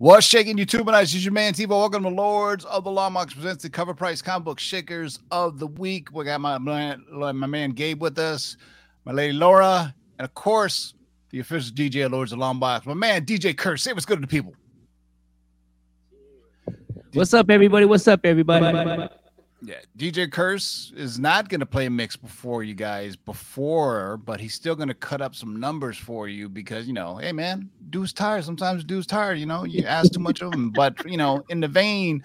What's shaking YouTube and? This is your man TiVo. Welcome to Lords of the Long Box presents the CovrPrice comic book shakers of the week. We got my man, my man Gabe with us, my lady Laura, and of course the official DJ of Lords of the Box, my man DJ Curse. Say what's good to the people. What's up, everybody? What's up, everybody? Yeah, DJ Curse is not going to play a mix before you guys before, but he's still going to cut up some numbers for you because you know, hey man, dude's tired. Sometimes dude's tired. You know, you ask too much of him. But you know, in the vein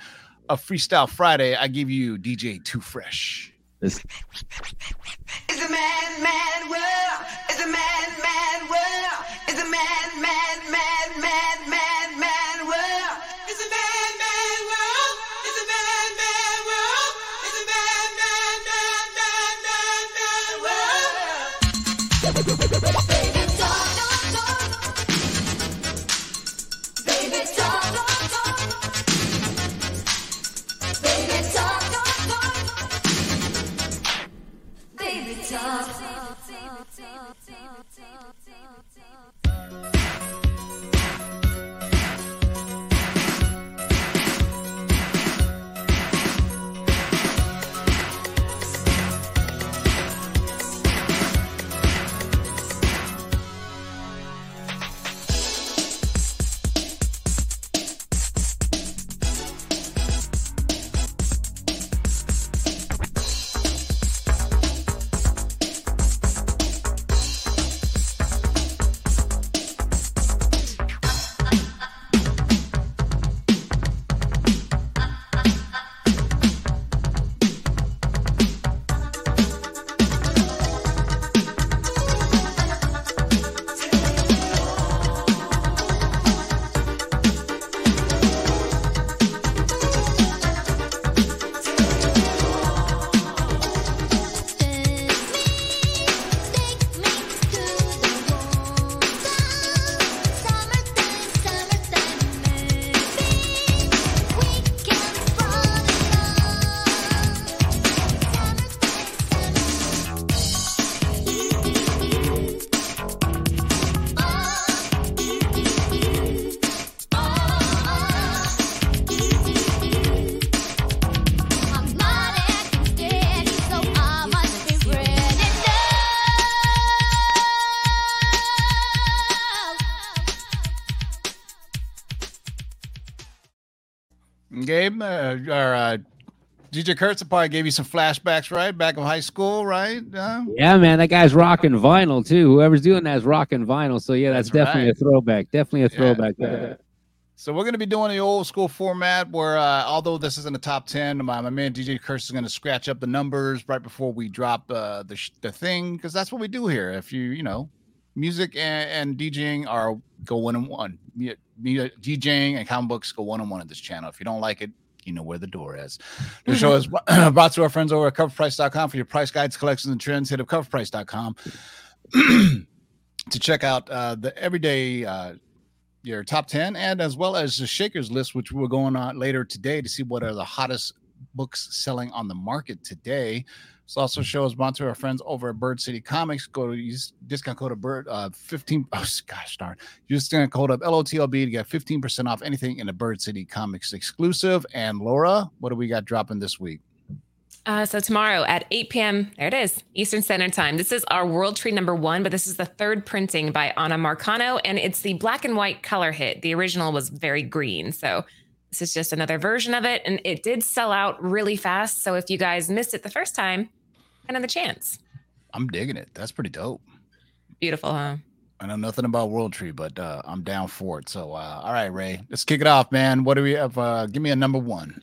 of Freestyle Friday, I give you DJ Too Fresh. It's a man, man world. It's a man, man world. It's a man, man, man, man, DJ Curse probably gave you some flashbacks, right? Back in high school, right? Uh, Yeah, man, that guy's rocking vinyl too. Whoever's doing that is rocking vinyl. So yeah, that's, That's definitely right. a throwback. Definitely a Yeah. throwback. there. So we're going to be doing the old school format where, uh, although this isn't a top ten, my, my man DJ Curse is going to scratch up the numbers right before we drop uh, the sh- the thing because that's what we do here. If you you know, music and, and DJing are go one and one. DJing and comic books go one on one on this channel. If you don't like it, you know where the door is. The show is brought to our friends over at covrprice.com for your price guides, collections, and trends. Hit up covrprice.com to check out uh, the everyday uh, your top 10 and as well as the shakers list which we're going on later today to see what are the hottest books selling on the market today this also shows brought to our friends over at bird city comics go to use discount code of bird uh 15 oh gosh darn use discount code of lotlb to get 15% off anything in the bird city comics exclusive and laura what do we got dropping this week Uh, so tomorrow at 8 p.m. There it is, Eastern Standard Time. This is our World Tree number one, but this is the third printing by Anna Marcano, and it's the black and white color hit. The original was very green, so this is just another version of it, and it did sell out really fast. So if you guys missed it the first time, another chance. i'm digging it that's pretty dope Beautiful, huh? I know nothing about World Tree, but uh, I'm down for it. So, uh, all right, Ray, let's kick it off, man. What do we have? Uh, give me a number one.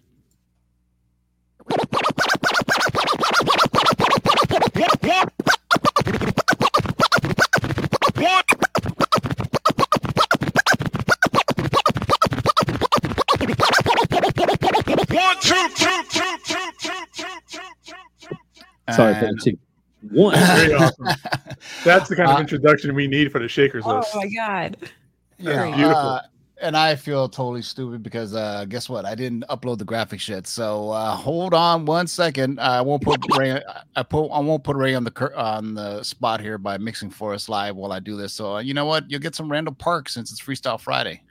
Sorry for the And- two. One. Very awesome. That's the kind of Uh, introduction we need for the Shakers Oh list. my god! Yeah, Great. Beautiful. uh, and I feel totally stupid because uh, guess what? I didn't upload the graphics yet. So uh, hold on one second. I won't put Ray. I put. I won't put Ray on the cur- on the spot here by mixing for us live while I do this. So uh, you know what? You'll get some Randall Park since it's Freestyle Friday.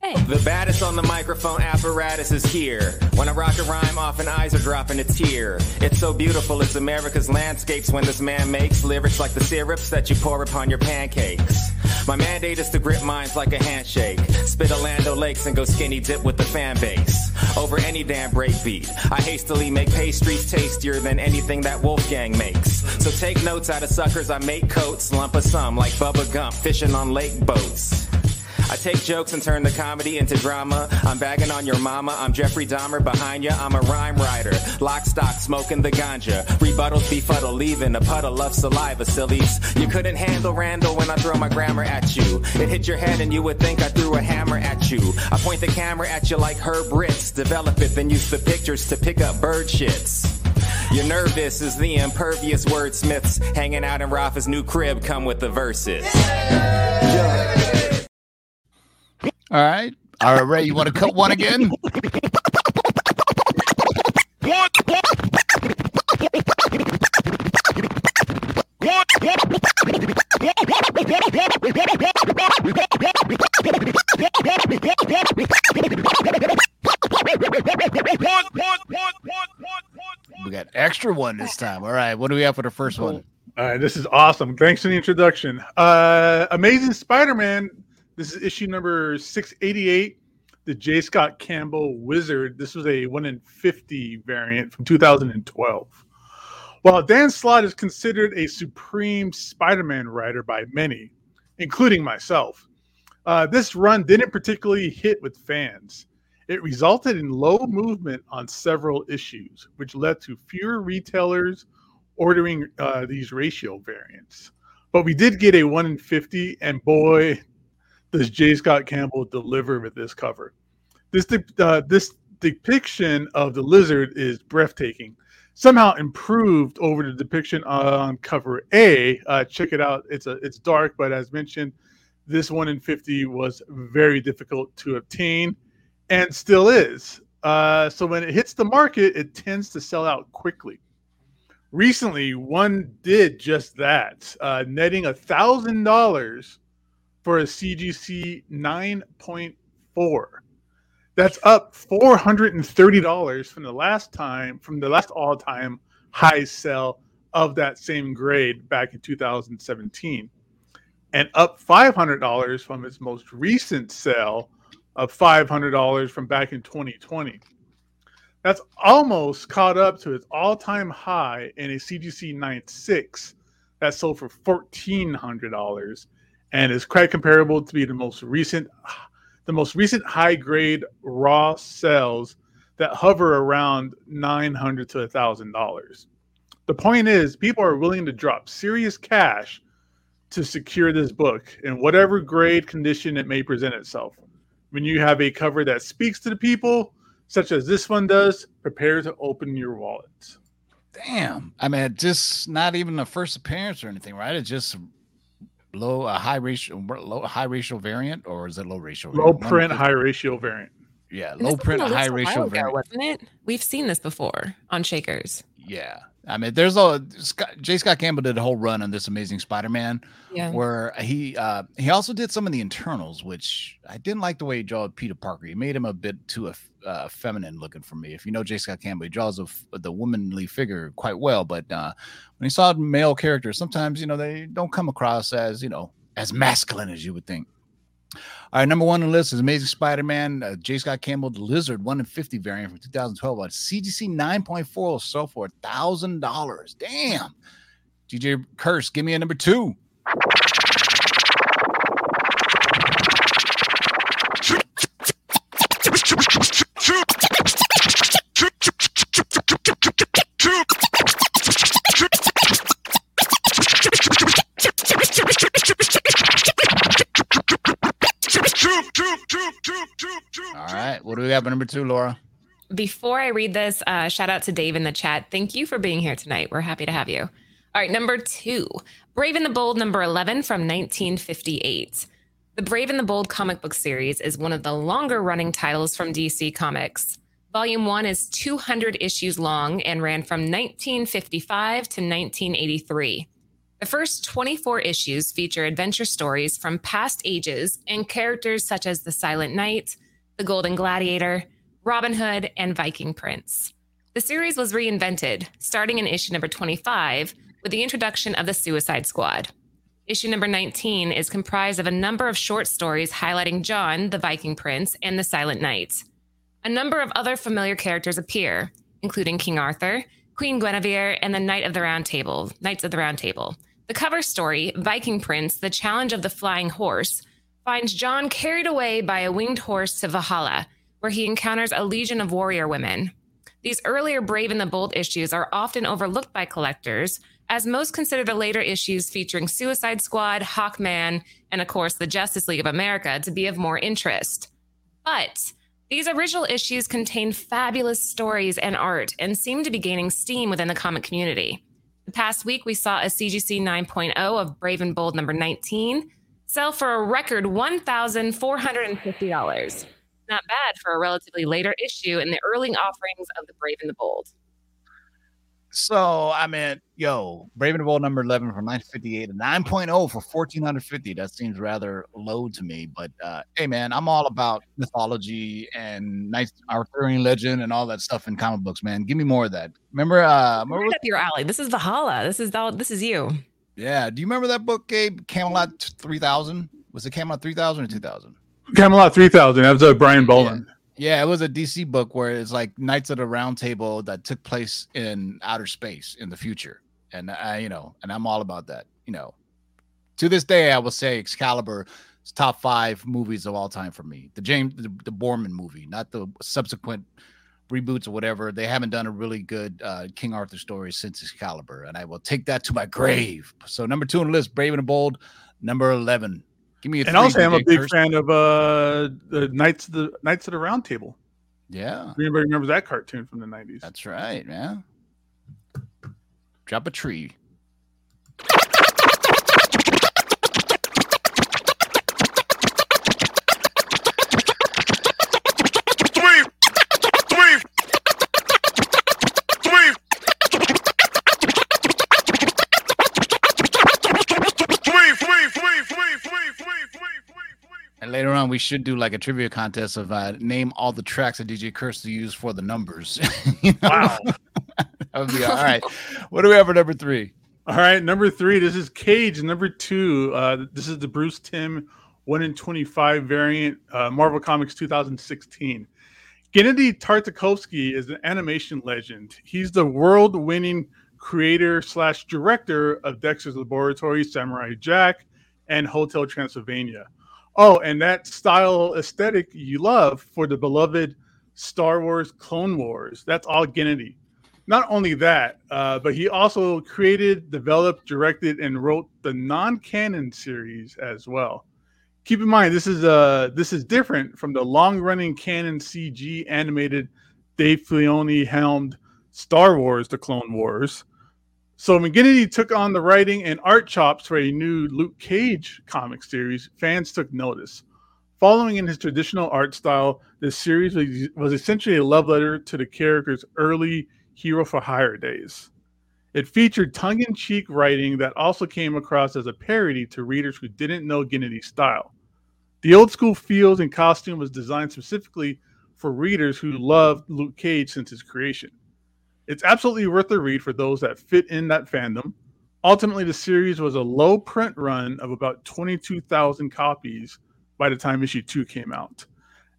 Hey. The baddest on the microphone apparatus is here. When I rock a rhyme, often eyes are dropping a tear. It's so beautiful, it's America's landscapes when this man makes lyrics like the syrups that you pour upon your pancakes. My mandate is to grip minds like a handshake. Spit Orlando Lakes and go skinny dip with the fan base. Over any damn breakbeat. I hastily make pastries tastier than anything that Wolfgang makes. So take notes out of suckers, I make coats, lump of some like Bubba Gump, fishing on lake boats. I take jokes and turn the comedy into drama. I'm bagging on your mama. I'm Jeffrey Dahmer behind ya. I'm a rhyme writer. Lock stock, smoking the ganja. Rebuttals befuddle, leaving a puddle of saliva, sillies. You couldn't handle Randall when I throw my grammar at you. It hit your head and you would think I threw a hammer at you. I point the camera at you like Herb Ritts. Develop it, then use the pictures to pick up bird shits. You're nervous is the impervious wordsmiths hanging out in Rafa's new crib come with the verses. All right. All right, Ray, you want to cut one again? We got extra one this time. All right, what do we have for the first one? All right, this is awesome. Thanks for the introduction. Uh, Amazing Spider-Man. This is issue number 688, the J. Scott Campbell Wizard. This was a 1 in 50 variant from 2012. While Dan Slott is considered a supreme Spider-Man writer by many, including myself, uh, this run didn't particularly hit with fans. It resulted in low movement on several issues, which led to fewer retailers ordering uh, these ratio variants. But we did get a 1 in 50, and boy, does J. Scott Campbell deliver with this cover. This uh, this depiction of the lizard is breathtaking. Somehow improved over the depiction on cover A. Uh, check it out. It's a it's dark, but as mentioned, this one in 50 was very difficult to obtain and still is. Uh, so when it hits the market, it tends to sell out quickly. Recently, one did just that, uh, netting a thousand dollars for a CGC 9.4. That's up $430 from the last time, from the last all-time high sell of that same grade back in 2017, and up $500 from its most recent sale of $500 from back in 2020. That's almost caught up to its all-time high in a CGC 9.6 that sold for $1,400 and is quite comparable to be the most recent the most recent high grade raw sales that hover around 900 to a $1000 the point is people are willing to drop serious cash to secure this book in whatever grade condition it may present itself when you have a cover that speaks to the people such as this one does prepare to open your wallets Damn. I mean, just not even a first appearance or anything, right? It's just low, a high ratio, low, high ratio variant, or is it low ratio? low variant? print high ratio variant Yeah, And low print, high list a while ratio ago, variant. wasn't it? We've seen this before on Shakers. Yeah. I mean, there's a Scott, J. Scott Campbell did a whole run on this Amazing Spider-Man, Yeah. where he uh he also did some of the internals, which I didn't like the way he drew Peter Parker. He made him a bit too uh, feminine looking for me. If you know J. Scott Campbell, he draws a the womanly figure quite well, but uh when he saw male characters, sometimes you know they don't come across as you know as masculine as you would think. All right, number one on the list is Amazing Spider-Man, uh, J. Scott Campbell, the Lizard, one in fifty variant from 2012 on CGC 9.4 so for thousand dollars. Damn. DJ Curse, give me a number two. All right, what do we have at number two, Laura? Before I read this, uh, shout out to Dave in the chat. Thank you for being here tonight. We're happy to have you. All right, number two, Brave and the Bold, number 11 from 1958. The Brave and the Bold comic book series is one of the longer running titles from DC Comics. Volume one is 200 issues long and ran from 1955 to 1983. The first 24 issues feature adventure stories from past ages and characters such as the Silent Knight, the Golden Gladiator, Robin Hood, and Viking Prince. The series was reinvented, starting in issue number 25 with the introduction of the Suicide Squad. Issue number 19 is comprised of a number of short stories highlighting John, the Viking Prince, and the Silent Knight. A number of other familiar characters appear, including King Arthur, Queen Guinevere, and the Knight of the Round Table, Knights of the Round Table. The cover story, Viking Prince, The Challenge of the Flying Horse, finds John carried away by a winged horse to Valhalla, where he encounters a legion of warrior women. These earlier Brave and the Bold issues are often overlooked by collectors, as most consider the later issues featuring Suicide Squad, Hawkman, and of course the Justice League of America to be of more interest. But these original issues contain fabulous stories and art and seem to be gaining steam within the comic community. The past week, we saw a CGC 9.0 of Brave and Bold number 19 sell for a record $1,450. Not bad for a relatively later issue in the early offerings of the Brave and the Bold. So I mean, yo, Brave and the Bold number eleven from 958 and 9.0 for 1450. That seems rather low to me, but uh, hey, man, I'm all about mythology and nice Arthurian legend and all that stuff in comic books, man. Give me more of that. Remember, uh, remember Right up your alley. This is Valhalla. This is all. This is you. yeah. Do you remember that book, Gabe? Camelot 3000. Was it Camelot 3000 or 2000? Camelot 3000. That was uh, Brian Bolland. Yeah, it was a DC book where it's like Knights of the Round Table that took place in outer space in the future, and I, you know, and I'm all about that. You know, to this day, I will say Excalibur is top five movies of all time for me. The James, the, the Boorman movie, not the subsequent reboots or whatever. They haven't done a really good uh, King Arthur story since Excalibur, and I will take that to my grave. So number two on the list, Brave and the Bold. Number eleven. Give me a And also, I'm a big fan of uh, the Knights of the Knights of the Round Table. Yeah. Anybody remember that cartoon from the 90s? That's right, man. Drop a tree. And later on, we should do like a trivia contest of uh, name all the tracks that DJ Curse used for the numbers. Wow. that would be all right. What do we have for number three? All right, number three. This is Cage. Number two. Uh, this is the Bruce Timm one in twenty five variant. Uh, Marvel Comics 2016. Gennady Tartakovsky is an animation legend. He's the world winning creator slash director of Dexter's Laboratory, Samurai Jack, and Hotel Transylvania. Oh, and that style aesthetic you love for the beloved Star Wars Clone Wars. That's all Gennady not only that, uh, but he also created, developed, directed, and wrote the non-canon series as well. Keep in mind, this is uh this is different from the long-running canon CG animated Dave Filoni helmed Star Wars: The Clone Wars. So Gennady took on the writing and art chops for a new Luke Cage comic series, fans took notice. Following in his traditional art style, this series was, essentially a love letter to the character's early Hero for Hire days. It featured tongue in cheek writing that also came across as a parody to readers who didn't know Gennady's style. The old school feels and costume was designed specifically for readers who loved Luke Cage since his creation. It's absolutely worth a read for those that fit in that fandom. Ultimately, the series was a low print run of about 22,000 copies by the time issue 2 came out.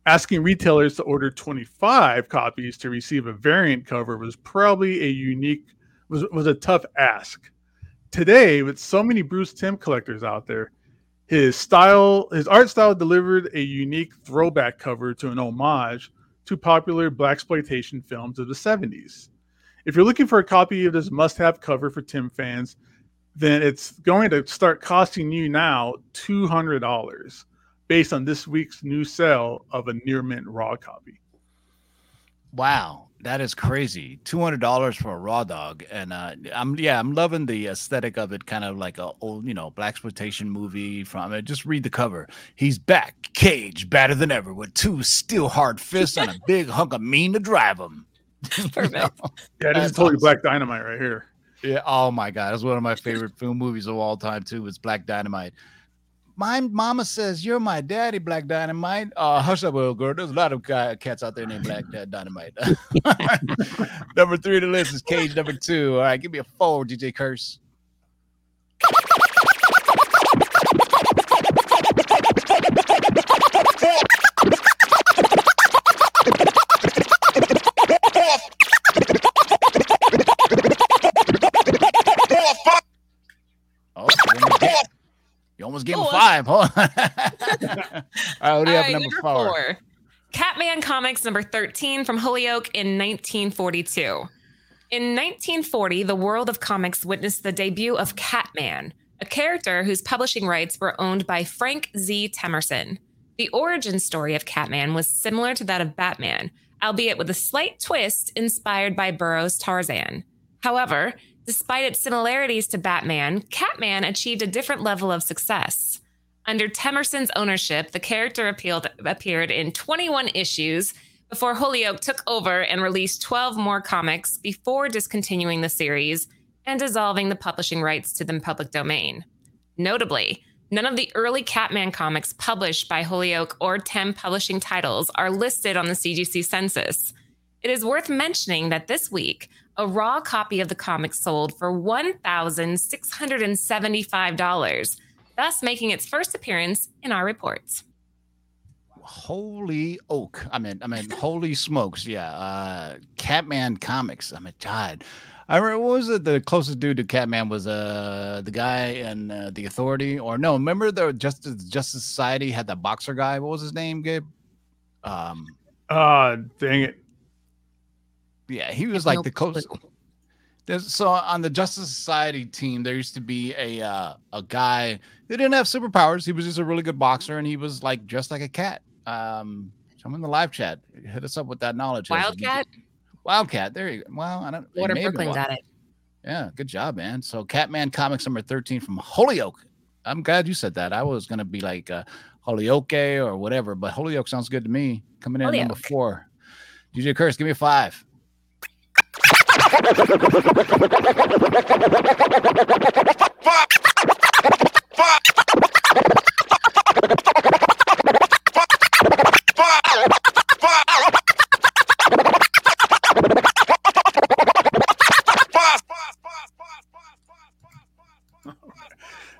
Asking retailers to order 25 copies to receive a variant cover was probably a unique was was a tough ask. Today, with so many Bruce Timm collectors out there, his style, his art style delivered a unique throwback cover to an homage to popular black exploitation films of the 70s. If you're looking for a copy of this must-have cover for Timm fans, then it's going to start costing you now $200 based on this week's new sale of a near mint raw copy. Wow, that is crazy. Two hundred dollars for a raw dog, and uh, I'm yeah, I'm loving the aesthetic of it. Kind of like a old, you know, black exploitation movie. From it, just read the cover. He's back, Cage, better than ever, with two steel hard fists and a big hunk of mean to drive him. Perfect. Yeah, this is totally awesome. black dynamite right here. Yeah. Oh my god, it's one of my favorite film movies of all time too. It's Black Dynamite. My mama says you're my daddy, Black Dynamite. Uh, hush up, little girl. There's a lot of guy, cats out there named Black Da- Dynamite. number three on the list is Cage. Number two. All right, give me a four, DJ Curse. Hold on. All right, what do you have right, number, four? Catman Comics number 13 from Holyoke in 1942. In 1940, the world of comics witnessed the debut of Catman, a character whose publishing rights were owned by Frank Z. Temerson. The origin story of Catman was similar to that of Batman, albeit with a slight twist inspired by Burroughs' Tarzan. However, despite its similarities to Batman, Catman achieved a different level of success. Under Temerson's ownership, the character appealed, appeared in 21 issues before Holyoke took over and released 12 more comics before discontinuing the series and dissolving the publishing rights to the public domain. Notably, none of the early Catman comics published by Holyoke or Tem publishing titles are listed on the CGC census. It is worth mentioning that this week, a raw copy of the comic sold for $1,675, thus making its first appearance in our reports. Holy oak. I mean, I mean, holy smokes. Yeah. Uh Catman comics. I mean, God. I remember what was it? The closest dude to Catman was uh the guy in uh, the Authority, or no? Remember the Justice Justice Society had that boxer guy. What was his name, Gabe? Um, Ah, dang it. yeah, he was like no the closest. There's, so on the Justice Society team, there used to be a uh, a guy who didn't have superpowers. He was just a really good boxer, and he was like dressed like a cat. Um, someone in the live chat hit us up with that knowledge. Wildcat? Wildcat. There you go. Well, I don't. Water may have been Brooklyn got it. Yeah, good job, man. So Catman Comics number 13 from Holyoke. I'm glad you said that. I was gonna be like uh, Holyoke or whatever, but Holyoke sounds good to me. Coming in at number four. DJ Curse, give me a five.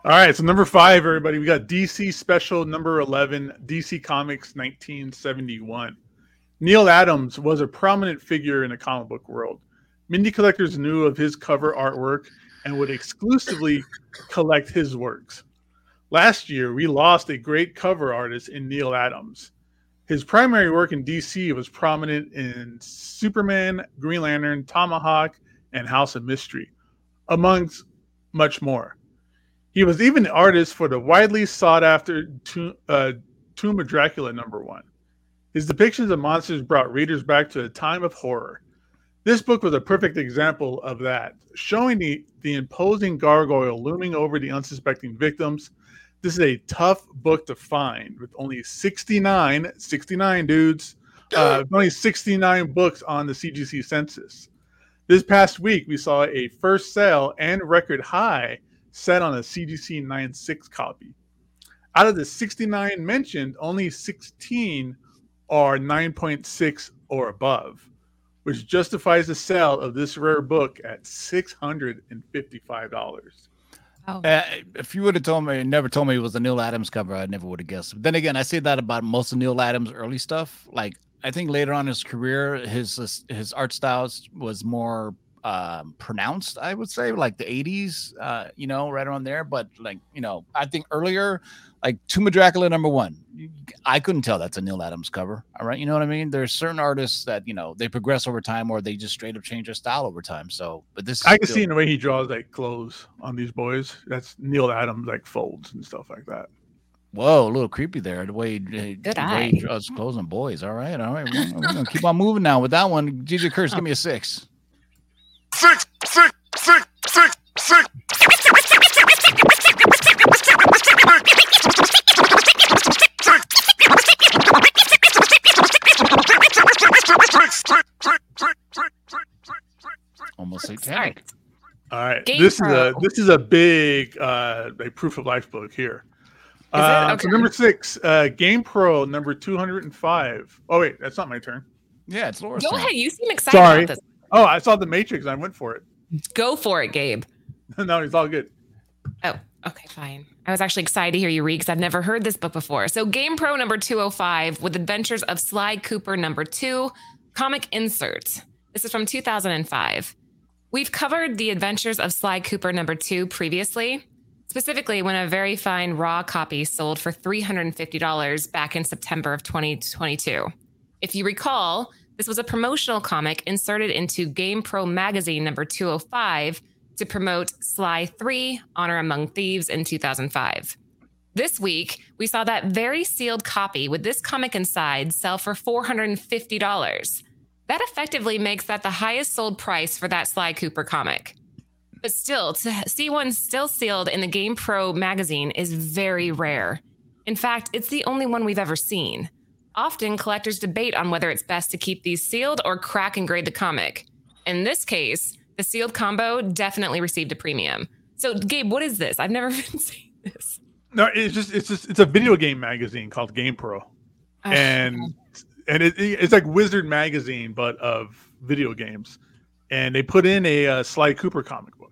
All right, so number five, everybody, we got DC Special number 11, DC Comics 1971. Neal Adams was a prominent figure in the comic book world. Mindy collectors knew of his cover artwork and would exclusively collect his works. Last year, we lost a great cover artist in Neal Adams. His primary work in DC was prominent in Superman, Green Lantern, Tomahawk, and House of Mystery, amongst much more. He was even the artist for the widely sought after Tomb, uh, Tomb of Dracula number one. His depictions of monsters brought readers back to a time of horror. This book was a perfect example of that, showing the, the imposing gargoyle looming over the unsuspecting victims. This is a tough book to find with only 69, 69 dudes, uh, only 69 books on the CGC census. This past week, we saw a first sale and record high set on a CGC 96 copy. Out of the 69 mentioned, only 16 are 9.6 or above, which justifies the sale of this rare book at $655. Uh, if you would have told me, never told me it was a Neal Adams cover, I never would have guessed. But then again, I say that about most of Neal Adams' early stuff. Like I think later on in his career, his his art styles was more um, pronounced. I would say like the '80s, uh, you know, right around there. But like you know, I think earlier, like Tomb of Dracula number one, I couldn't tell that's a Neal Adams cover. All right, you know what I mean? There's certain artists that you know they progress over time, or they just straight up change their style over time. So, but this I can still- see in the way he draws like clothes on these boys. That's Neal Adams like folds and stuff like that. Whoa, a little creepy there. The way, uh, the Good way eye. he draws clothes on boys. All right, all right. We're, we're gonna keep on moving now with that one. DJ Curse, give me a six. Six, six, six, six, six. Almost six. All right. All right, Game this is a this is a big uh, like proof of life book here. it? Uh, so Okay. number six, uh, GamePro number two hundred and five. Oh wait, that's not my turn. Yeah, it's Laura's Go turn. ahead. You seem excited Sorry. about this. Oh, I saw the Matrix. I went for it. Go for it, Gabe. no, it's all good. Oh, okay, fine. I was actually excited to hear you read because I've never heard this book before. So, GamePro number 205 with Adventures of Sly Cooper number two, comic insert. This is from 2005. We've covered the Adventures of Sly Cooper number two previously, specifically when a very fine raw copy sold for $350 back in September of 2022. If you recall, this was a promotional comic inserted into GamePro magazine number 205 to promote Sly 3 Honor Among Thieves in 2005. This week, we saw that very sealed copy with this comic inside sell for $450. That effectively makes that the highest sold price for that Sly Cooper comic. But still, to see one still sealed in the GamePro magazine is very rare. In fact, it's the only one we've ever seen. Often, collectors debate on whether it's best to keep these sealed or crack and grade the comic. In this case, the sealed combo definitely received a premium. So, Gabe, what is this? I've never even seen this. No, it's just it's just it's a video game magazine called GamePro, Oh, and and it, it's like Wizard magazine but of video games, and they put in a uh, Sly Cooper comic book.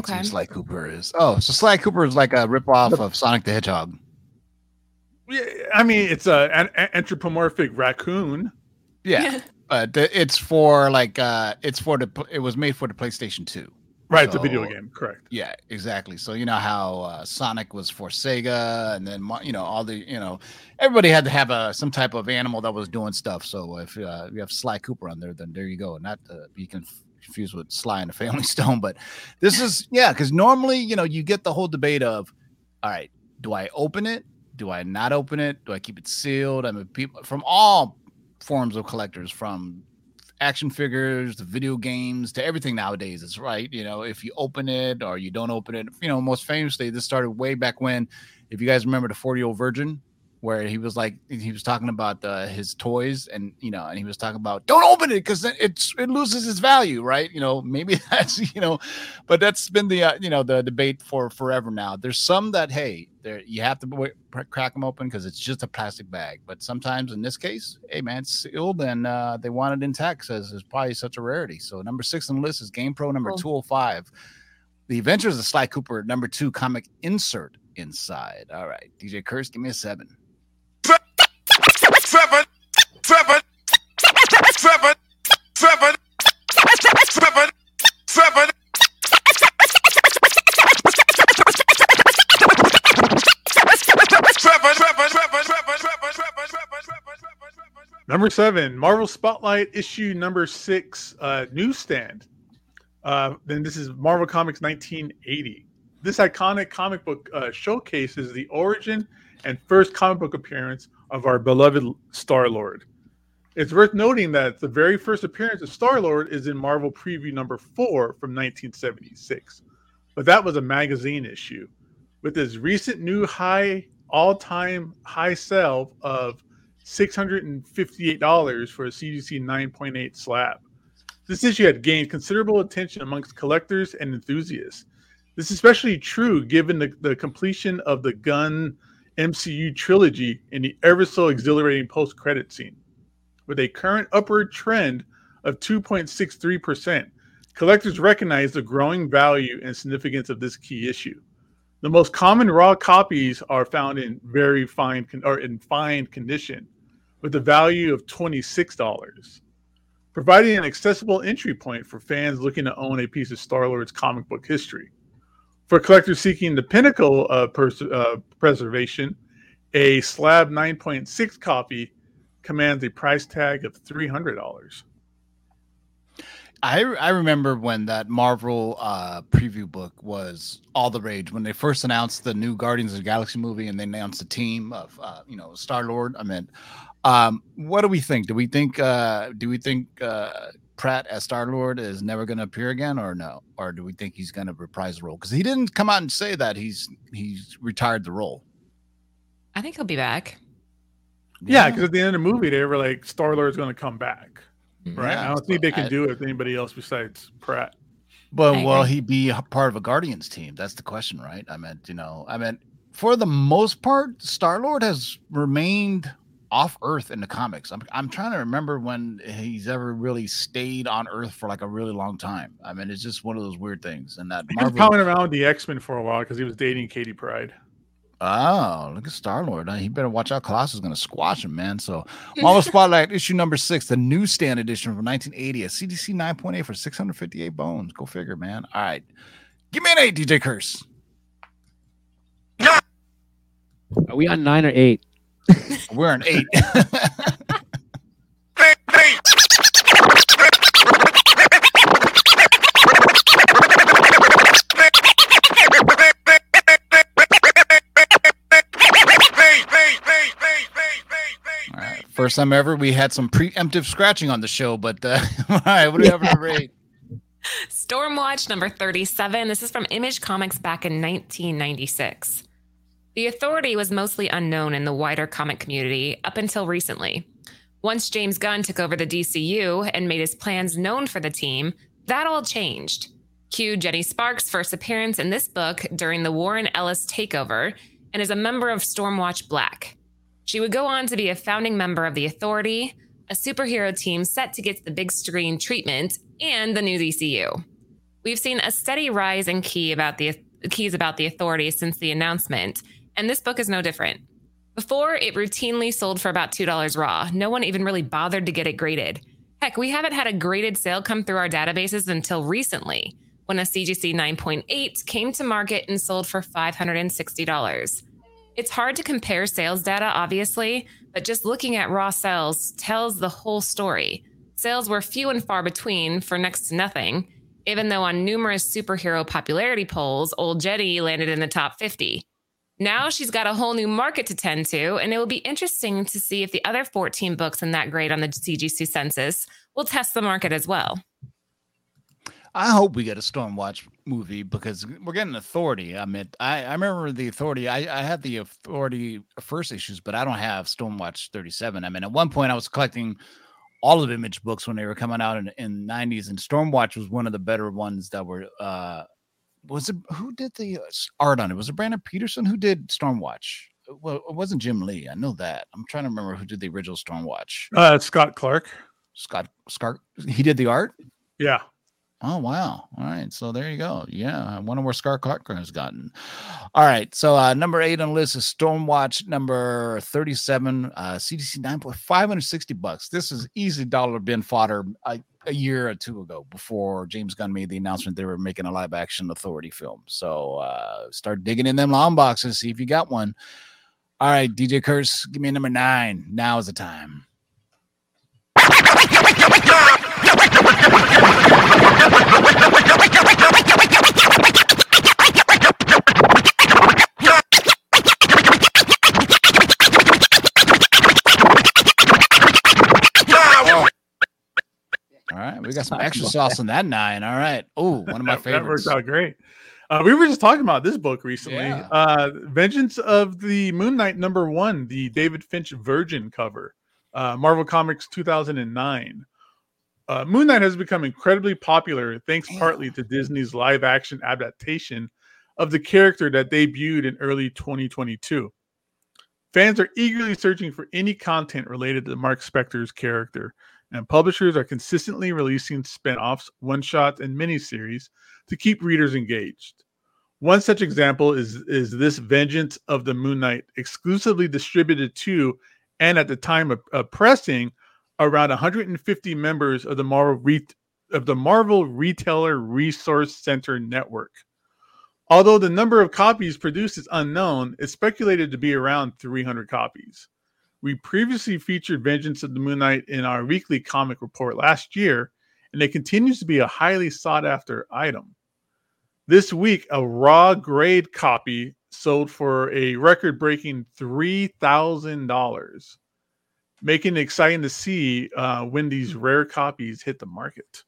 okay. So Sly Cooper is. Oh, so Sly Cooper is like a ripoff of Sonic the Hedgehog. Yeah, I mean it's a an, an anthropomorphic raccoon. Yeah, but it's for like uh it's for the it was made for the PlayStation 2. Right, it's a video game, correct? Yeah, exactly. So you know how uh, Sonic was for Sega, and then you know all the you know everybody had to have a some type of animal that was doing stuff. So if uh, you have Sly Cooper on there, then there you go. Not to be conf- confused with Sly and the Family Stone, but this is yeah, because normally you know you get the whole debate of, all right, do I open it? Do I not open it? Do I keep it sealed? I mean, people from all forms of collectors, from action figures to video games to everything nowadays. It's right you know if you open it or you don't open it. You know most famously this started way back when if you guys remember the 40 year old virgin where he was like he was talking about uh, his toys and you know and he was talking about don't open it because it's it loses its value right? You know maybe that's you know but that's been the uh, you know the debate for forever now. There's some that hey there you have to w- crack them open because it's just a plastic bag. But sometimes in this case hey man it's sealed and uh, they want it intact says it's probably such a rarity. So number six on the list is game pro number Cool. 205 the adventures of sly cooper number two comic insert inside. All right dj curse give me a seven Number seven, Marvel Spotlight issue number six, uh, newsstand. Uh, then this is Marvel Comics 1980. This iconic comic book uh, showcases the origin and first comic book appearance of our beloved Star Lord. It's worth noting that the very first appearance of Star Lord is in Marvel Preview number four from 1976, but that was a magazine issue. With his recent new high all-time high sell of $658 for a CGC 9.8 slab. This issue had gained considerable attention amongst collectors and enthusiasts. This is especially true given the, the completion of the Gunn MCU trilogy in the ever so exhilarating post credit scene. With a current upward trend of 2.63%, collectors recognize the growing value and significance of this key issue. The most common raw copies are found in very fine con- or in fine condition, with a value of $26, providing an accessible entry point for fans looking to own a piece of Star Lord's comic book history. For collectors seeking the pinnacle of pers- uh, preservation, a slab 9.6 copy commands a price tag of $300. I I remember when that Marvel uh preview book was all the rage when they first announced the new Guardians of the Galaxy movie and they announced the team of uh you know Star Lord. I mean, um, what do we think? Do we think uh do we think uh Pratt as Star Lord is never going to appear again, or no? Or do we think he's going to reprise the role? Because he didn't come out and say that he's he's retired the role. I think he'll be back. Yeah, because at the end of the movie, they were like, Star Lord's going to come back. Mm-hmm. Right? Yeah, I don't think they can I- do it with anybody else besides Pratt. But I will agree. he be a part of a Guardians team? That's the question, right? I meant, you know, I mean, for the most part, Star Lord has remained off Earth in the comics. I'm, I'm trying to remember when he's ever really stayed on Earth for like a really long time. I mean, it's just one of those weird things. And that He was Marvel, coming around with the X Men for a while because he was dating Katie Pryde. oh, look at Star Lord. He better watch out. Colossus is going to squash him, man. So, Marvel Spotlight issue number six, the newsstand edition from 1980, a CGC 9.8 for 658 bones. Go figure, man. All right. Give me an eight, DJ Curse. Are we on nine or eight? We're an eight. All right. First time ever, we had some preemptive scratching on the show, but uh, all right, what do we have at rate? Stormwatch number 37. This is from Image Comics back in 1996. The Authority was mostly unknown in the wider comic community up until recently. Once James Gunn took over the DCU and made his plans known for the team, that all changed. Cue Jenny Sparks' first appearance in this book during the Warren Ellis takeover and is a member of Stormwatch Black. She would go on to be a founding member of the Authority, a superhero team set to get the big screen treatment, and the new DCU. We've seen a steady rise in key about the keys about the Authority since the announcement, and this book is no different. Before, it routinely sold for about $2 raw. No one even really bothered to get it graded. Heck, we haven't had a graded sale come through our databases until recently, when a CGC 9.8 came to market and sold for $560. It's hard to compare sales data, obviously, but just looking at raw sales tells the whole story. Sales were few and far between for next to nothing, even though on numerous superhero popularity polls, Old Jetty landed in the top 50. Now she's got a whole new market to tend to, and it will be interesting to see if the other 14 books in that grade on the CGC census will test the market as well. I hope we get a Stormwatch movie because we're getting Authority. I mean, I, I remember the Authority. I, I had the Authority first issues, but I don't have Stormwatch 37. I mean, at one point I was collecting all of Image books when they were coming out in in 90s, and Stormwatch was one of the better ones that were. uh Was it who did the uh, art on it? Was it Brandon Peterson who did Stormwatch? Well, it wasn't Jim Lee. I know that. I'm trying to remember who did the original Stormwatch. Uh, Scott Clark. Scott Scott. He did the art. Yeah. Oh wow! All right, so there you go. Yeah, I wonder where Scott Clark has gotten. All right, so uh, number eight on the list is Stormwatch number thirty-seven. Uh, CGC nine point five hundred sixty bucks. This is easy dollar bin fodder a, a year or two ago before James Gunn made the announcement they were making a live action Authority film. So uh, start digging in them long boxes, see if you got one. All right, DJ Curse, give me number nine. Now is the time. right, we got some extra sauce on that nine. All right. Oh, one of my That- That favorites. worked out great. Uh, we were just talking about this book recently. Yeah. Uh, Vengeance of the Moon Knight number one, the David Finch Virgin cover, uh, Marvel Comics 2009. Uh, Moon Knight has become incredibly popular thanks partly to Disney's live action adaptation of the character that debuted in early 2022. Fans are eagerly searching for any content related to Mark Spector's character, and publishers are consistently releasing spin offs, one shots, and miniseries to keep readers engaged. One such example is, is this Vengeance of the Moon Knight, exclusively distributed to, and at the time of, of pressing, around 150 members of the Marvel re- of the Marvel Retailer Resource Center network. Although the number of copies produced is unknown, it's speculated to be around 300 copies. We previously featured Vengeance of the Moon Knight in our weekly comic report last year, and it continues to be a highly sought after item. This week, a raw grade copy sold for a record breaking $3,000, making it exciting to see uh, when these rare copies hit the market.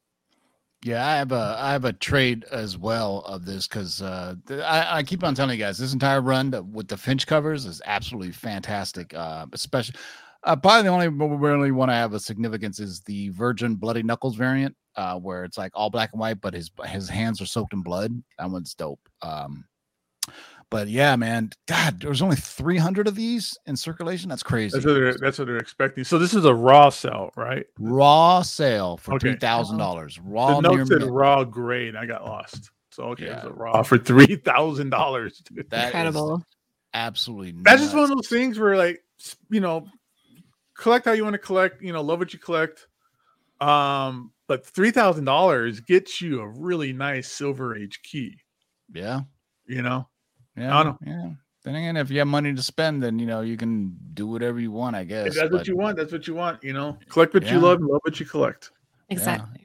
Yeah, I have a I have a trade as well of this because uh, I, I keep on telling you guys this entire run with the Finch covers is absolutely fantastic. Uh, especially Uh, probably the only one really want to have a significance is the Virgin Bloody Knuckles variant, uh, where it's like all black and white, but his his hands are soaked in blood. That one's dope. Um, but yeah, man, God, there's only 300 of these in circulation. That's crazy. That's what they're that's what they're expecting. So this is a raw sell, right? Raw sale for Okay. three thousand dollars. Raw the near note said mint. raw grade. I got lost. So okay, it's a raw for three thousand dollars. That is Incredible. absolutely. That's just one of those things where like you know, collect how you want to collect. You know, love what you collect. Um, but three thousand dollars gets you a really nice silver age key. Yeah, You know, yeah, I know. Yeah. Then again, if you have money to spend, then you know you can do whatever you want. I guess if that's but, what you want. That's what you want. You know, collect what yeah. you love, love what you collect. Exactly. Yeah.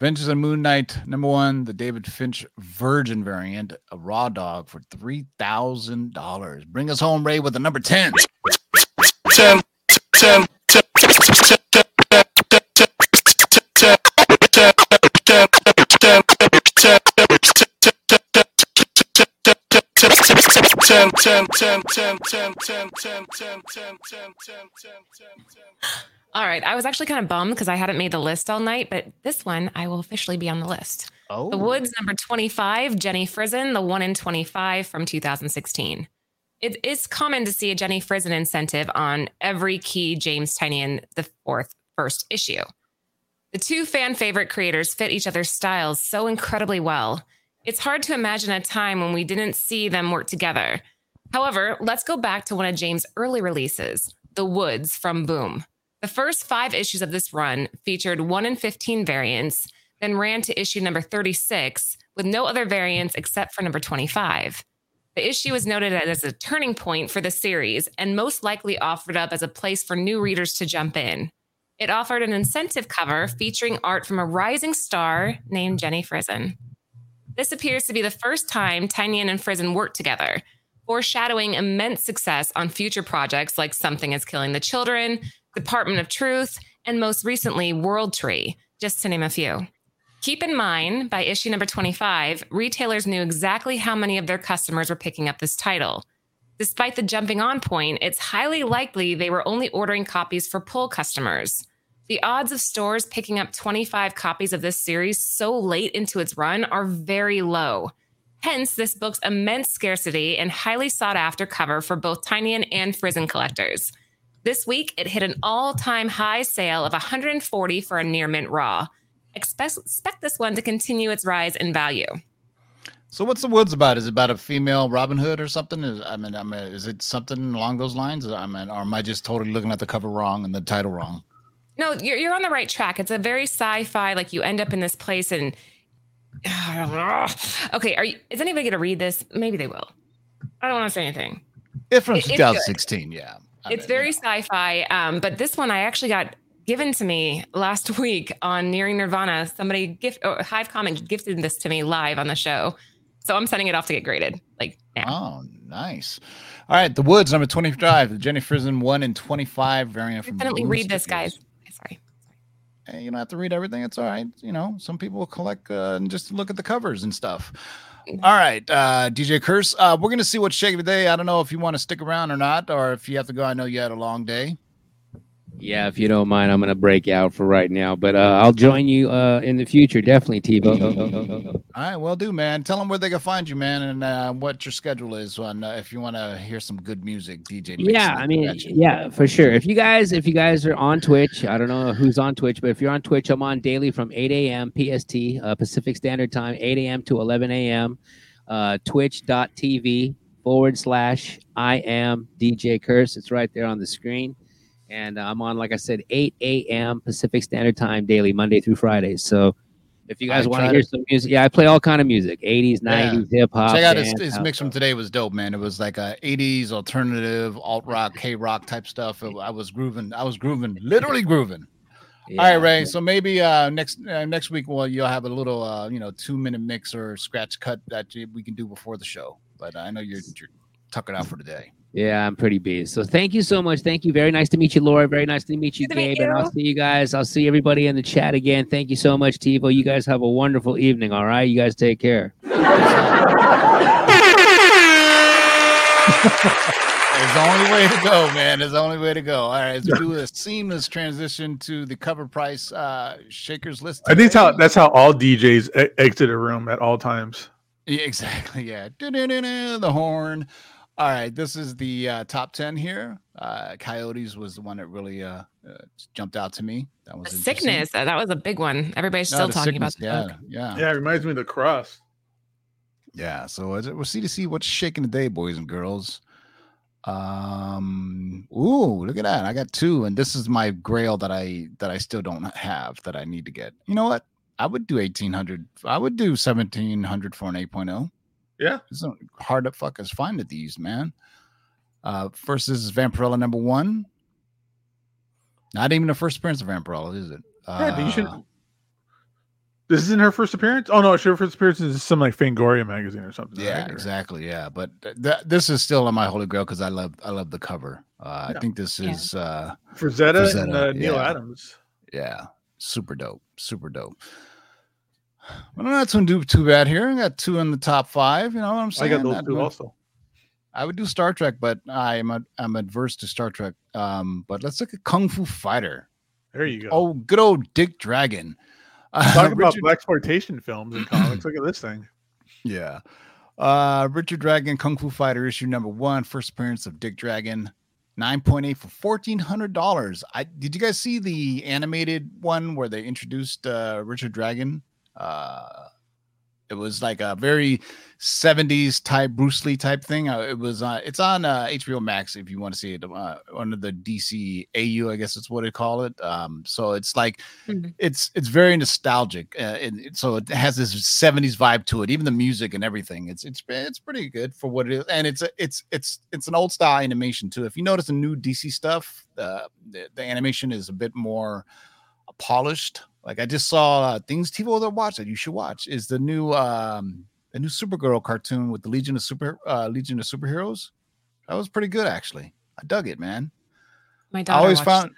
Vengeance of Moon Knight, number one, the David Finch Virgin variant, a raw dog for three thousand dollars. Bring us home, Ray, with the number ten. 10, 10, 10, 10 ten, ten, ten, ten, ten, ten, ten, ten, ten, ten, ten, ten, ten, ten. All right. I was actually kind of bummed because I hadn't made the list all night, but this one I will officially be on the list. Oh, The Woods number 25, Jenny Frison, the one in 25 from 2016. It is common to see a Jenny Frison incentive on every key James Tynion the fourth first issue. The two fan favorite creators fit each other's styles so incredibly well. It's hard to imagine a time when we didn't see them work together. However, let's go back to one of James' early releases, The Woods from Boom. The first five issues of this run featured 1 in 15 variants, then ran to issue number 36 with no other variants except for number 25. The issue is noted as a turning point for the series and most likely offered up as a place for new readers to jump in. It offered an incentive cover featuring art from a rising star named Jenny Frison. This appears to be the first time Tynion and Frison worked together, foreshadowing immense success on future projects like Something is Killing the Children, Department of Truth, and most recently, World Tree, just to name a few. Keep in mind, by issue number 25, retailers knew exactly how many of their customers were picking up this title. Despite the jumping on point, it's highly likely they were only ordering copies for pull customers. The odds of stores picking up 25 copies of this series so late into its run are very low. Hence, this book's immense scarcity and highly sought after cover for both Tynion and Frison collectors. This week, it hit an all time high sale of 140 for a near mint raw. Expect, expect this one to continue its rise in value. so what's the woods about? Is it about a female Robin Hood or something? Is, I mean, I mean, is it something along those lines? I mean, or am I just totally looking at the cover wrong and the title wrong? No, you're, you're on the right track. It's a very sci-fi. Like you end up in this place, and okay, are you? Is anybody going to read this? Maybe they will. I don't want to say anything. It's from It- it's 2016. Yeah, I it's mean, very you know. sci-fi. Um, but this one I actually got given to me last week on Nearing Nerdvana. Somebody gift or Hive Comment gifted this to me live on the show, so I'm sending it off to get graded. Like now. Oh, nice. All right, the woods number 25, the Jenny Frison one in 25 variant from Definitely read this, guys. Okay, Sorry. Hey, you don't have to read everything. It's all right. You know, some people collect uh, and just look at the covers and stuff. All right, uh, DJ Curse. Uh, we're gonna see what's shaking today. I don't know if you want to stick around or not, or if you have to go. I know you had a long day. Yeah, if you don't mind, I'm gonna break out for right now, but uh, I'll join you uh, in the future, definitely, TiVo. All right, well, do man. Tell them where they can find you, man, and uh, what your schedule is on uh, if you want to hear some good music, DJ. Yeah, I mean, yeah, for sure. If you guys, if you guys are on Twitch, I don't know who's on Twitch, but if you're on Twitch, I'm on daily from 8 a.m. PST, uh, Pacific Standard Time, 8 a.m. to 11 a.m. Uh, Twitch.tv forward slash I am DJ Curse. It's right there on the screen. And I'm on, like I said, 8 a.m. Pacific Standard Time daily, Monday through Friday. So if you guys want to hear some music, yeah, I play all kind of music 80s, 90s, hip hop. Check out his, his mix from today was dope, man. It was like a 80s alternative, alt rock, K rock type stuff. It- I was grooving. I was grooving, literally grooving. Yeah. All right, Ray. So maybe uh, next uh, next week, well, you'll have a little, uh, you know, two minute mix or scratch cut that we can do before the show. But I know you're you're tucking out for today. Yeah, I'm pretty busy. So thank you so much. Thank you. Very nice to meet you, Laura. Very nice to meet you, Good to meet Gabe. And I'll see you guys. I'll see everybody in the chat again. Thank you so much, Tivo. You guys have a wonderful evening. All right. You guys take care. It's the only way to go, man. It's the only way to go. All right, let's do a seamless transition to the CovrPrice uh shakers list. I think that's how that's how all DJs e- exit a room at all times. Yeah, exactly. Yeah. Du-du-du-du, The horn. All right. This is the uh, top 10 here. Uh, Coyotes was the one that really uh, uh, jumped out to me. That was sickness. uh, That was a big one. Everybody's No, still talking sickness, about the Yeah. book. Yeah. Yeah, it reminds me of the cross. Yeah. So it's- we'll see to see what's shaking today, boys and girls. Um. Ooh, look at that! I got two, and this is my grail that I that I still don't have that I need to get. You know what? I would do eighteen hundred. I would do seventeen hundred for an eight oh. Yeah. It's hard to fuck us find at these, man. Uh, first this is Vampirella number one. Not even the first appearance of Vampirella, is it? Yeah, but you should. Uh, This isn't her first appearance. Oh no, her first appearance is some like Fangoria magazine or something. Yeah, right? Exactly. Yeah, but th- th- this is still on my holy grail because I love I love the cover. Uh, Yeah. I think this Yeah. is uh, Frazetta, For and uh, Neal yeah. Adams. yeah, super dope, super dope. Well, I'm not doing too too bad here. I got two in the top five. You know what I'm saying? I got those two doing- also. I would do Star Trek, but I'm a, I'm adverse to Star Trek. Um, but let's look at Kung Fu Fighter. There you go. Oh, good old Dick Dragon. Uh, Talk about Richard- black exploitation films and comics. Look at this thing. Yeah. Uh Richard Dragon Kung Fu Fighter issue number one, first appearance of Dick Dragon. 9.8 for fourteen hundred dollars. I did you guys see the animated one where they introduced uh Richard Dragon? Uh it was like a very 70s type Bruce Lee type thing. Uh, it was uh it's on uh HBO Max if you want to see it uh, under the DC AU, I guess that's what they call it. Um so it's like Mhm. it's it's very nostalgic uh, and it- so it has this 70s vibe to it even the music and everything it's it's it's pretty good for what it is and it's it's it's it's an old style animation too if you notice the new dc stuff uh, the, the animation is a bit more polished like i just saw uh, things people that watch that you should watch is the new um the new supergirl cartoon with the legion of super uh legion of superheroes that was pretty good actually i dug it man My I daughter always watched- found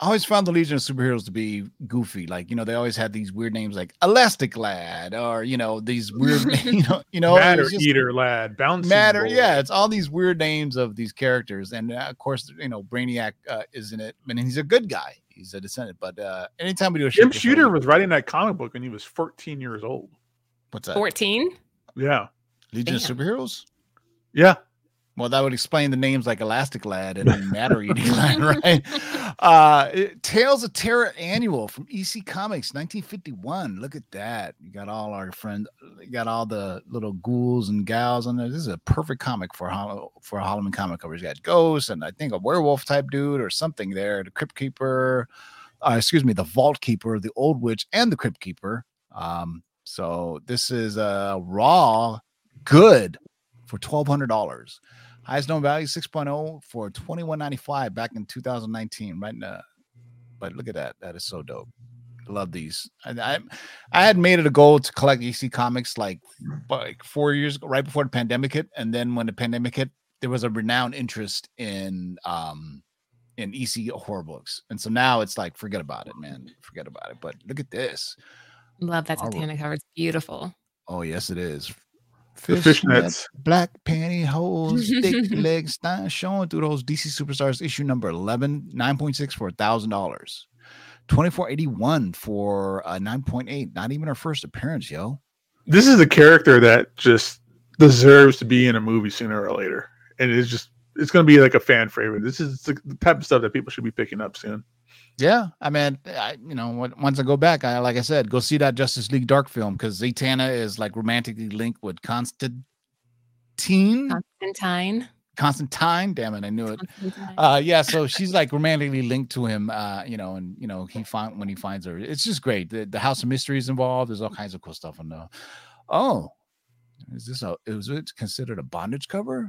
I always found the Legion of Superheroes to be goofy. Like, you know, they always had these weird names like Elastic Lad or, you know, these weird, you know, you know, Matter just- Eater lad, bouncing Matter. ball. Yeah. It's all these weird names of these characters. And uh, of course, you know, Brainiac uh, is in it. And he's a good guy. He's a descendant. But uh, anytime we do a Jim Shooter Film- was writing that comic book when he was 14 years old. what's that? 14. Yeah. Legion of Superheroes? Yeah. Well, that would explain the names like Elastic Lad and then Matter Eating Lad, right? Uh, Tales of Terror Annual from EC Comics, 1951. Look at that. You got all our friends, you got all the little ghouls and gals on there. This is a perfect comic for for a Halloween comic cover. You got ghosts and I think a werewolf type dude or something there. The Crypt Keeper, uh, excuse me, the Vault Keeper, the Old Witch, and the Crypt Keeper. Um, so this is a raw good for twelve hundred dollars. Highest known value 6.0 for 21.95 back in 2019. Right now, but look at that. That is so dope. Love these. I, I I had made it a goal to collect EC comics like like four years ago, right before the pandemic hit. And then when the pandemic hit, there was a renowned interest in um in EC horror books. And so now it's like forget about it, man. Forget about it. But look at this. Love that Titanic cover. It's beautiful. Oh, yes, it is. The fishnets. black pantyhose, thick legs, st- showing through those DC Superstars issue number 11, 9.6 for a thousand dollars. 2481 for uh 9.8. Not even her first appearance, yo. This is a character that just deserves to be in a movie sooner or later. And it's just, it's going to be like a fan favorite. This is the the type of stuff that people should be picking up soon. Yeah, I mean, I, you know, once I go back, I like I said, go see that Justice League Dark film because Zatanna is like romantically linked with Constantine. Constantine. Constantine, damn it, I knew it. Uh yeah so she's like romantically linked to him uh you know and you know he find when he finds her it's just great the, the house of mysteries involved there's all kinds of cool stuff on there oh is this a is it considered a bondage cover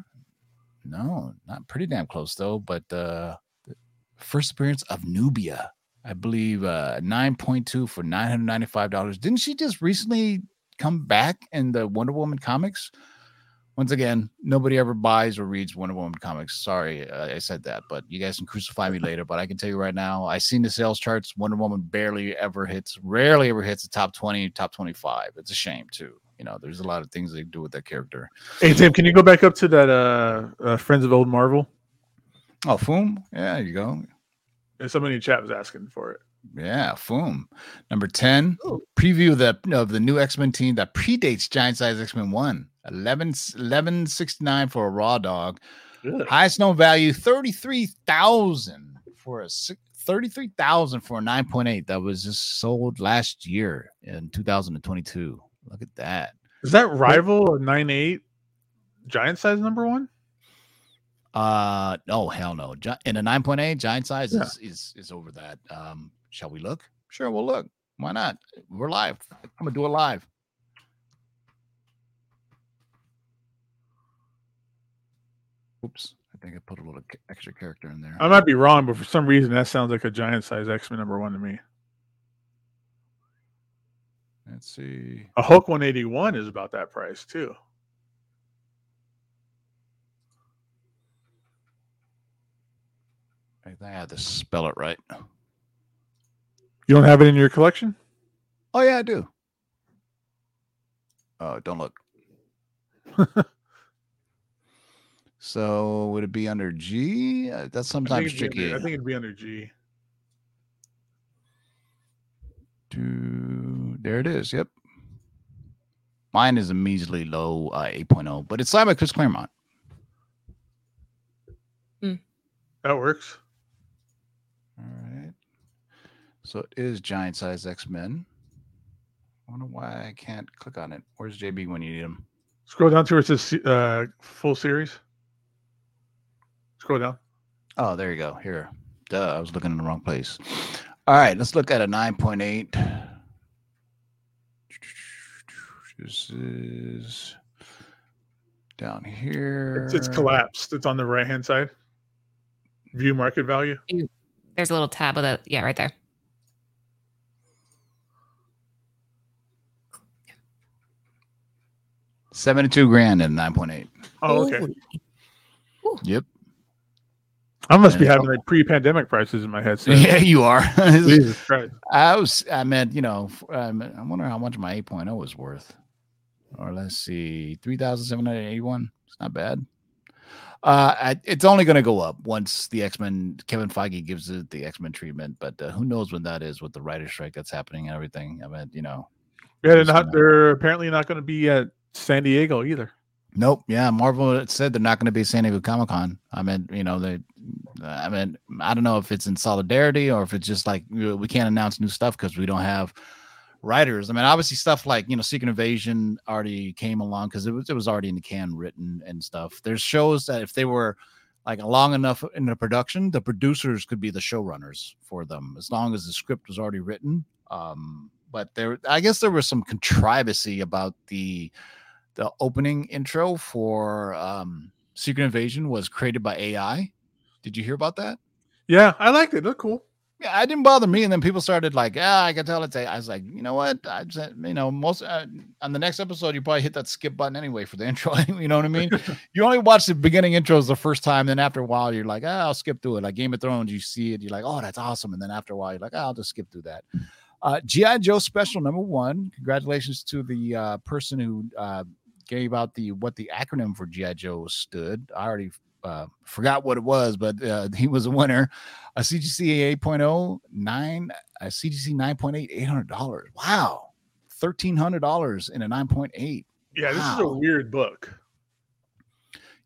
no not pretty damn close though but uh first appearance of nubia i believe uh 9.2 for 995 dollars didn't she just recently come back in the wonder woman comics once again, nobody ever buys or reads Wonder Woman comics. Sorry, uh, I said that, but you guys can crucify me later. But I can tell you right now, I've seen the sales charts. Wonder Woman barely ever hits, rarely ever hits the top twenty, top twenty-five. It's a shame too. You know, there's a lot of things they do with that character. Hey, Tim, can you go back up to that uh, uh Friends of Old Marvel? Oh, Foom. Yeah, there you go. And somebody in chat was asking for it. Yeah, Foom. Number 10, Oh. preview of the of the new X-Men team that predates Giant Size X-Men 1. 11 1169 for a raw dog. Ugh. Highest known value 33,000 for a six- 33,000 for a 9.8 that was just sold last year in 2022. Look at that. Is that rival a nine eight giant size number one? Uh oh hell no. In a 9.8 giant size Yeah. is, is is over that. Um shall we look? Sure, we'll look. Why not? We're live. I'm gonna do it live. Oops, I think I put a little extra character in there. I might be wrong, but for some reason that sounds like a giant size X Men number one to me. Let's see. A Hulk 181 is about that price too. I had to spell it right. You don't have it in your collection? Oh yeah, I do. Oh, don't look. so would it be under G? Uh, That's sometimes think, tricky. under, I think it'd be under G. to there it is. Yep. Mine is a measly low uh, 8.0, but it's signed by Chris Claremont. That works. All right. So it is giant size X Men. I wonder why I can't click on it. Where's JB when you need him? Scroll down to where it says uh, full series. Scroll down. Oh, there you go. Here. Duh, I was looking in the wrong place. All right, let's look at a 9.8. This is down here. It's, it's collapsed. It's on the right hand side. View market value. There's a little tab with it. Yeah, right there. Seventy-two grand and nine point eight. Oh, okay. Holy- Yep. I must be having like pre-pandemic prices in my head. So. Yeah, you are. Jesus Christ. I was. I meant, you know. f- um, I wonder how much my 8.0 is worth. Or let's see, three thousand seven hundred eighty-one. It's not bad. Uh, it's only going to go up once the X Men. Kevin Feige gives it the X Men treatment, but uh, who knows when that is with the writer strike that's happening and everything. I mean, you know. Yeah, they're not. gonna- They're apparently not going to be at San Diego either. Nope. Yeah, Marvel said they're not going to be at San Diego Comic Con. I mean, you know, they. I mean, I don't know if it's in solidarity or if it's just like we can't announce new stuff because we don't have writers. I mean, obviously stuff like you know, Secret Invasion already came along because it was it was already in the can, written and stuff. There's shows that if they were like long enough in the production, the producers could be the showrunners for them as long as the script was already written. Um, but there, I guess there was some controversy about the the opening intro for um, Secret Invasion was created by AI. Did you hear about that? Yeah, I liked it. Look cool. Yeah, it didn't bother me. And then people started like, ah, I can tell it's AI. I was like, you know what? I just, you know, most uh, on the next episode, you probably hit that skip button anyway for the intro. you know what I mean? you only watch the beginning intros the first time. Then after a while, you're like, ah, I'll skip through it. Like Game of Thrones, you see it, you're like, oh, that's awesome. And then after a while, you're like, ah, I'll just skip through that. Uh, GI Joe special number one. Congratulations to the uh, person who uh, gave out the what the acronym for GI Joe stood. I already uh, forgot what it was, but uh, he was a winner. A CGC 8.0, nine, a CGC 9.8, $800. Wow. $1,300 in a 9.8. Yeah, this is a weird book.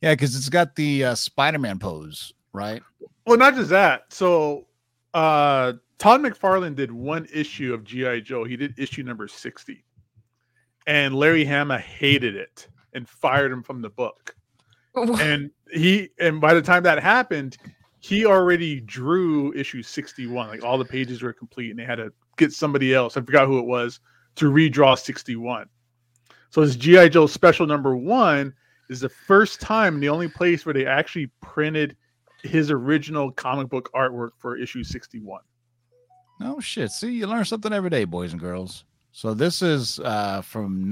Yeah, because it's got the uh, Spider Man pose, right? Well, not just that. So, uh, Todd McFarlane did one issue of GI Joe. He did issue number sixty, and Larry Hama hated it and fired him from the book. And he, and by the time that happened, he already drew issue sixty-one. Like all the pages were complete, and they had to get somebody else. I forgot who it was to redraw sixty-one. So this GI Joe special number one is the first time, the only place where they actually printed his original comic book artwork for issue 61. Oh shit! See, you learn something every day, boys and girls. So this is uh, from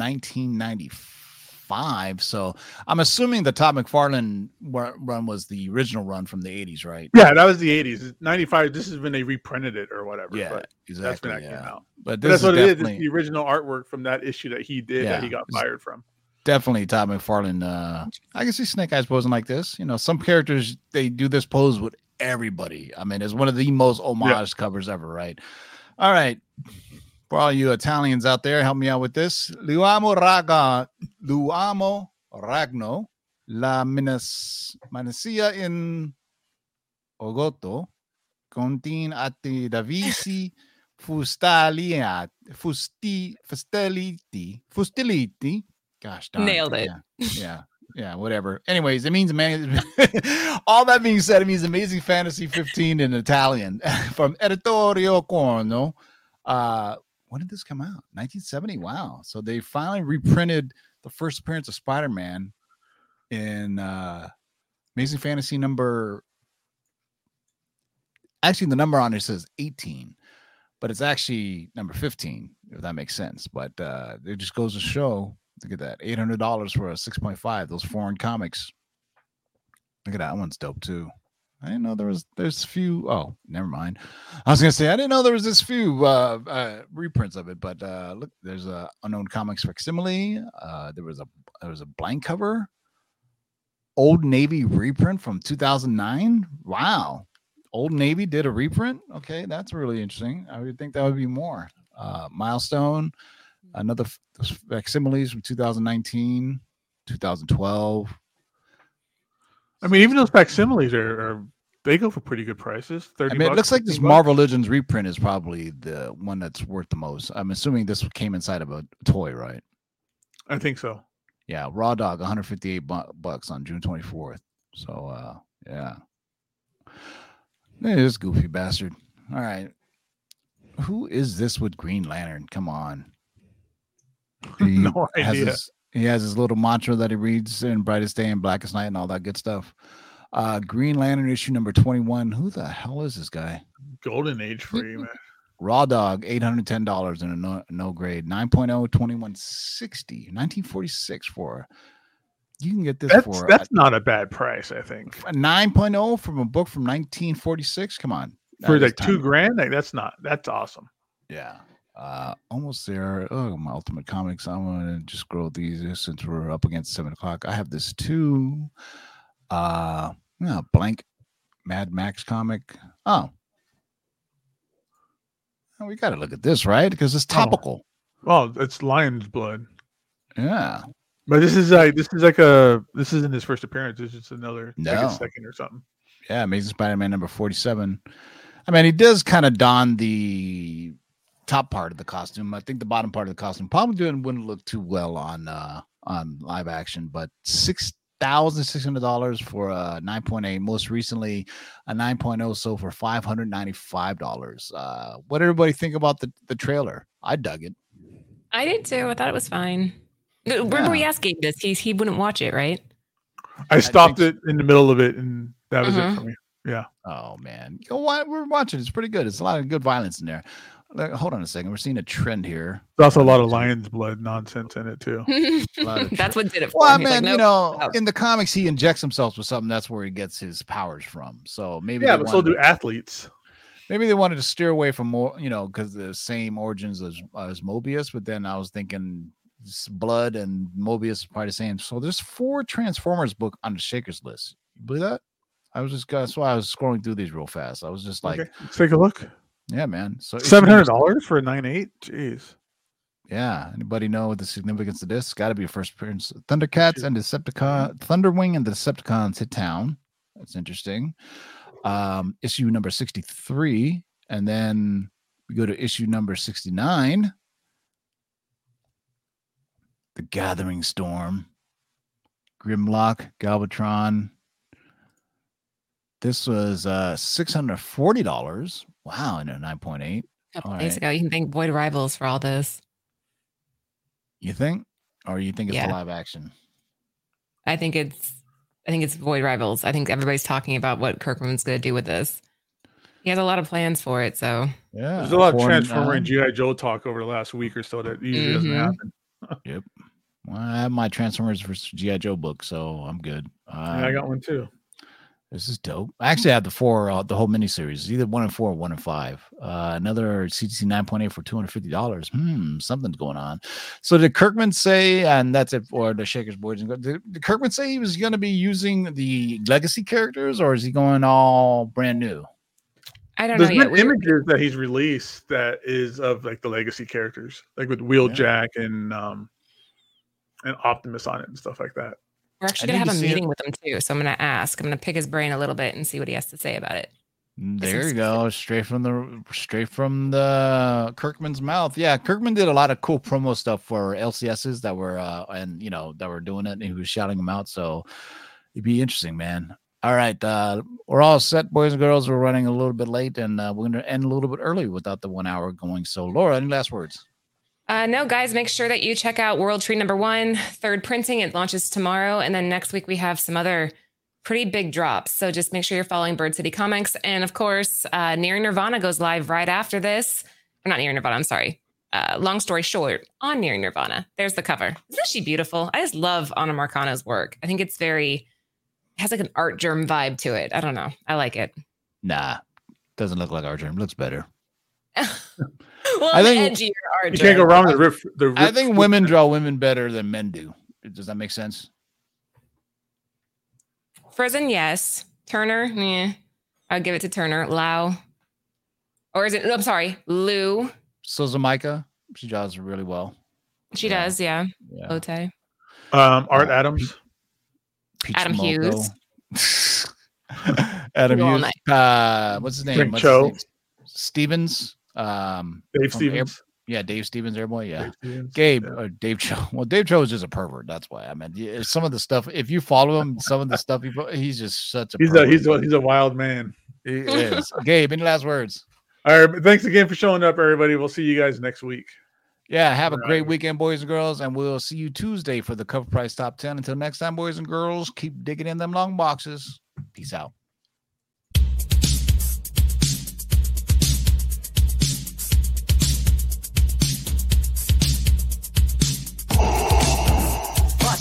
1995. So I'm assuming the Todd McFarlane run was the original run from the 80s, right? Yeah, that was the 80s. 95, this is when they reprinted it or whatever. Yeah, but exactly. that's when that yeah. came out. But But that's what it is. It's the original artwork from that issue that he did that he got fired from. definitely Todd McFarlane. Uh, I can see Snake Eyes posing like this. You know, some characters they do this pose with everybody. I mean, it's one of the most homage covers ever, right? All right. For all you Italians out there, help me out with this. Luamo raga, Luamo ragno, la minas, manasia in Ogoto, contin atti davisi fustaliat, fusti, fusteliti, fustiliti. Gosh, darn Nailed it. Yeah, yeah, yeah, whatever. Anyways, it means man. all that being said, it means Amazing Fantasy 15 in Italian from Editorio Corno. Uh, when did this come out? 1970. Wow. So they finally reprinted the first appearance of Spider-Man in uh Amazing Fantasy number actually the number on it says 18, but it's actually number 15, if that makes sense. But uh it just goes to show look at that $800 for a 6.5, those foreign comics. Look at that one's dope too. I didn't know there was there's few. Oh, never mind. I was gonna say I didn't know there was this few uh, uh reprints of it, but uh look, there's a unknown comics facsimile. Uh there was a there was a blank cover. Old Navy reprint from 2009. Wow. Old Navy did a reprint. Okay, that's really interesting. I would think that would be more. Uh milestone, another facsimiles from 2019, 2012. I mean, even those facsimiles are, are they go for pretty good prices. Thirty. I mean, it bucks, looks like this bucks. Marvel Legends reprint is probably the one that's worth the most. I'm assuming this came inside of a toy, right? I think so. Yeah, Raw Dog, 158 bu- bucks on June 24th. So, uh, yeah, this goofy bastard. All right, who is this with Green Lantern? Come on. No idea. his- he has his little mantra that he reads in Brightest Day and Blackest Night and all that good stuff. Uh, Green Lantern issue number 21. Who the hell is this guy? Golden age for you, man. Raw Dog, $810 in a no, no grade, 9.0, 2160, 1946 for. You can get this That's for that's not a bad price, I think. a, a 9.0 from a book from 1946. Come on. For like two grand, like that's not that's awesome. Yeah. Uh, almost there. Oh, my Ultimate Comics. I'm going to just scroll these since we're up against seven o'clock. I have this too. Uh, yeah, blank Mad Max comic. Oh. Oh, we got to look at this, right? Because it's Oh. topical. Well, it's lion's blood. Yeah. But this is like this is like a this isn't his first appearance. This is another like No. a second or something. Yeah, Amazing Spider-Man number 47. I mean, he does kind of don the top part of the costume. I think the bottom part of the costume probably didn't wouldn't look too well on uh on live action, but six thousand six hundred dollars for a 9.8. Most recently, a 9.0 so for five hundred ninety-five dollars. Uh what did everybody think about the, the trailer? I dug it. I did too. I thought it was fine. Remember, we Yeah. asked Gabe this. He he wouldn't watch it, right? I stopped think it in the middle of it, and that was Mhm. it for me. Yeah, Oh man. You know what? We're watching. It's pretty good. It's a lot of good violence in there. Like, hold on a second. We're seeing a trend here. there's also a lot of lion's blood nonsense in it too. That's what did it for Well, him. He's man, like, you know, out. in the comics, he injects himself with something. That's where he gets his powers from. So maybe Yeah, they but so do athletes. maybe they wanted to steer away from more, you know, because the same origins as as Morbius. But then I was thinking blood and Morbius is probably the same. So there's four Transformers book on the Shakers list. You believe that? I was just that's why I was scrolling through these real fast. I was just like, okay, let's take a look. Yeah, man. So Seven hundred dollars for a nine eight. Jeez. Yeah. Anybody know what the significance of this? Got to be a first appearance. Thundercats and Decepticon, Thunderwing and the Decepticons hit town. That's interesting. Um, issue number 63. And then we go to issue number 69. The Gathering Storm. Grimlock, Galvatron. This was uh $640. Wow, and a 9.8. A couple all days right. ago, you can thank Void Rivals for all this. You think? Or you think it's the live action? I think it's I think it's Void Rivals. I think everybody's talking about what Kirkman's going to do with this. He has a lot of plans for it, so Yeah. There's a lot of Transformer and nine. GI Joe talk over the last week or so that usually doesn't Mhm. happen. Well, I have my Transformers versus GI Joe book, so I'm good. Yeah, I got one too. This is dope. I actually have the four, uh, the whole miniseries, either one and four or one and five. Uh, another CGC 9.8 for $250. Hmm, something's going on. So did Kirkman say, and that's it for the Shakers Boys and Girls, did, did Kirkman say he was going to be using the legacy characters or is he going all brand new? I don't know There's yet. been images that he's released that is of like the legacy characters, like with Wheeljack and um and Optimus on it and stuff like that. We're actually gonna have a see it. meeting with him too, so I'm gonna ask. I'm gonna pick his brain a little bit and see what he has to say about it. There you go, straight from the straight from the Kirkman's mouth. Yeah, Kirkman did a lot of cool promo stuff for LCSs that were uh and you know that were doing it and he was shouting them out. So it'd be interesting, man. All right, uh we're all set, boys and girls. We're running a little bit late and uh, we're gonna end a little bit early without the one hour going. So Laura, any last words? Uh, no, guys, make sure that you check out World Tree Number One, third printing. It launches tomorrow, and then next week we have some other pretty big drops. So just make sure you're following Bird City Comics, and of course, uh, Near Nerdvana goes live right after this. Or not Near Nerdvana. I'm sorry. Uh, long story short, on Near Nerdvana, there's the cover. Isn't she beautiful? I just love Anna Marcano's work. I think it's very it has like an Artgerm vibe to it. I don't know. I like it. Nah, doesn't look like Artgerm. Looks better. well, I think- edgier You can't go wrong with the riff. The I think women draw women better than men do. Does that make sense? Frison, yes. Turner, yeah. I'll give it to Turner. Lau. Or is it, I'm sorry, Lou. Sozomaika, she draws really well. She Yeah. does, yeah. Yeah. Lotte. um Art Uh, Adams. Peach Adam Hughes, Adam Hughes. Uh, what's his name? Frank What's his Cho. name? Stevens. Um, Dave from Air- Stevens. yeah, Dave Stevens, Airboy. Yeah. Stevens. Gabe Yeah. or Dave Cho. Well, Dave Cho is just a pervert. That's why. I mean, some of the stuff. If you follow him, some of the stuff he he's just such a. He's a he's a he's a wild man. He is. Gabe, any last words? All right, thanks again for showing up, everybody. We'll see you guys next week. Yeah, have a Right. great weekend, boys and girls, and we'll see you Tuesday for the CovrPrice top 10. Until next time, boys and girls, keep digging in them long boxes. Peace out.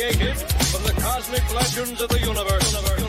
created from the cosmic legends of the universe. Their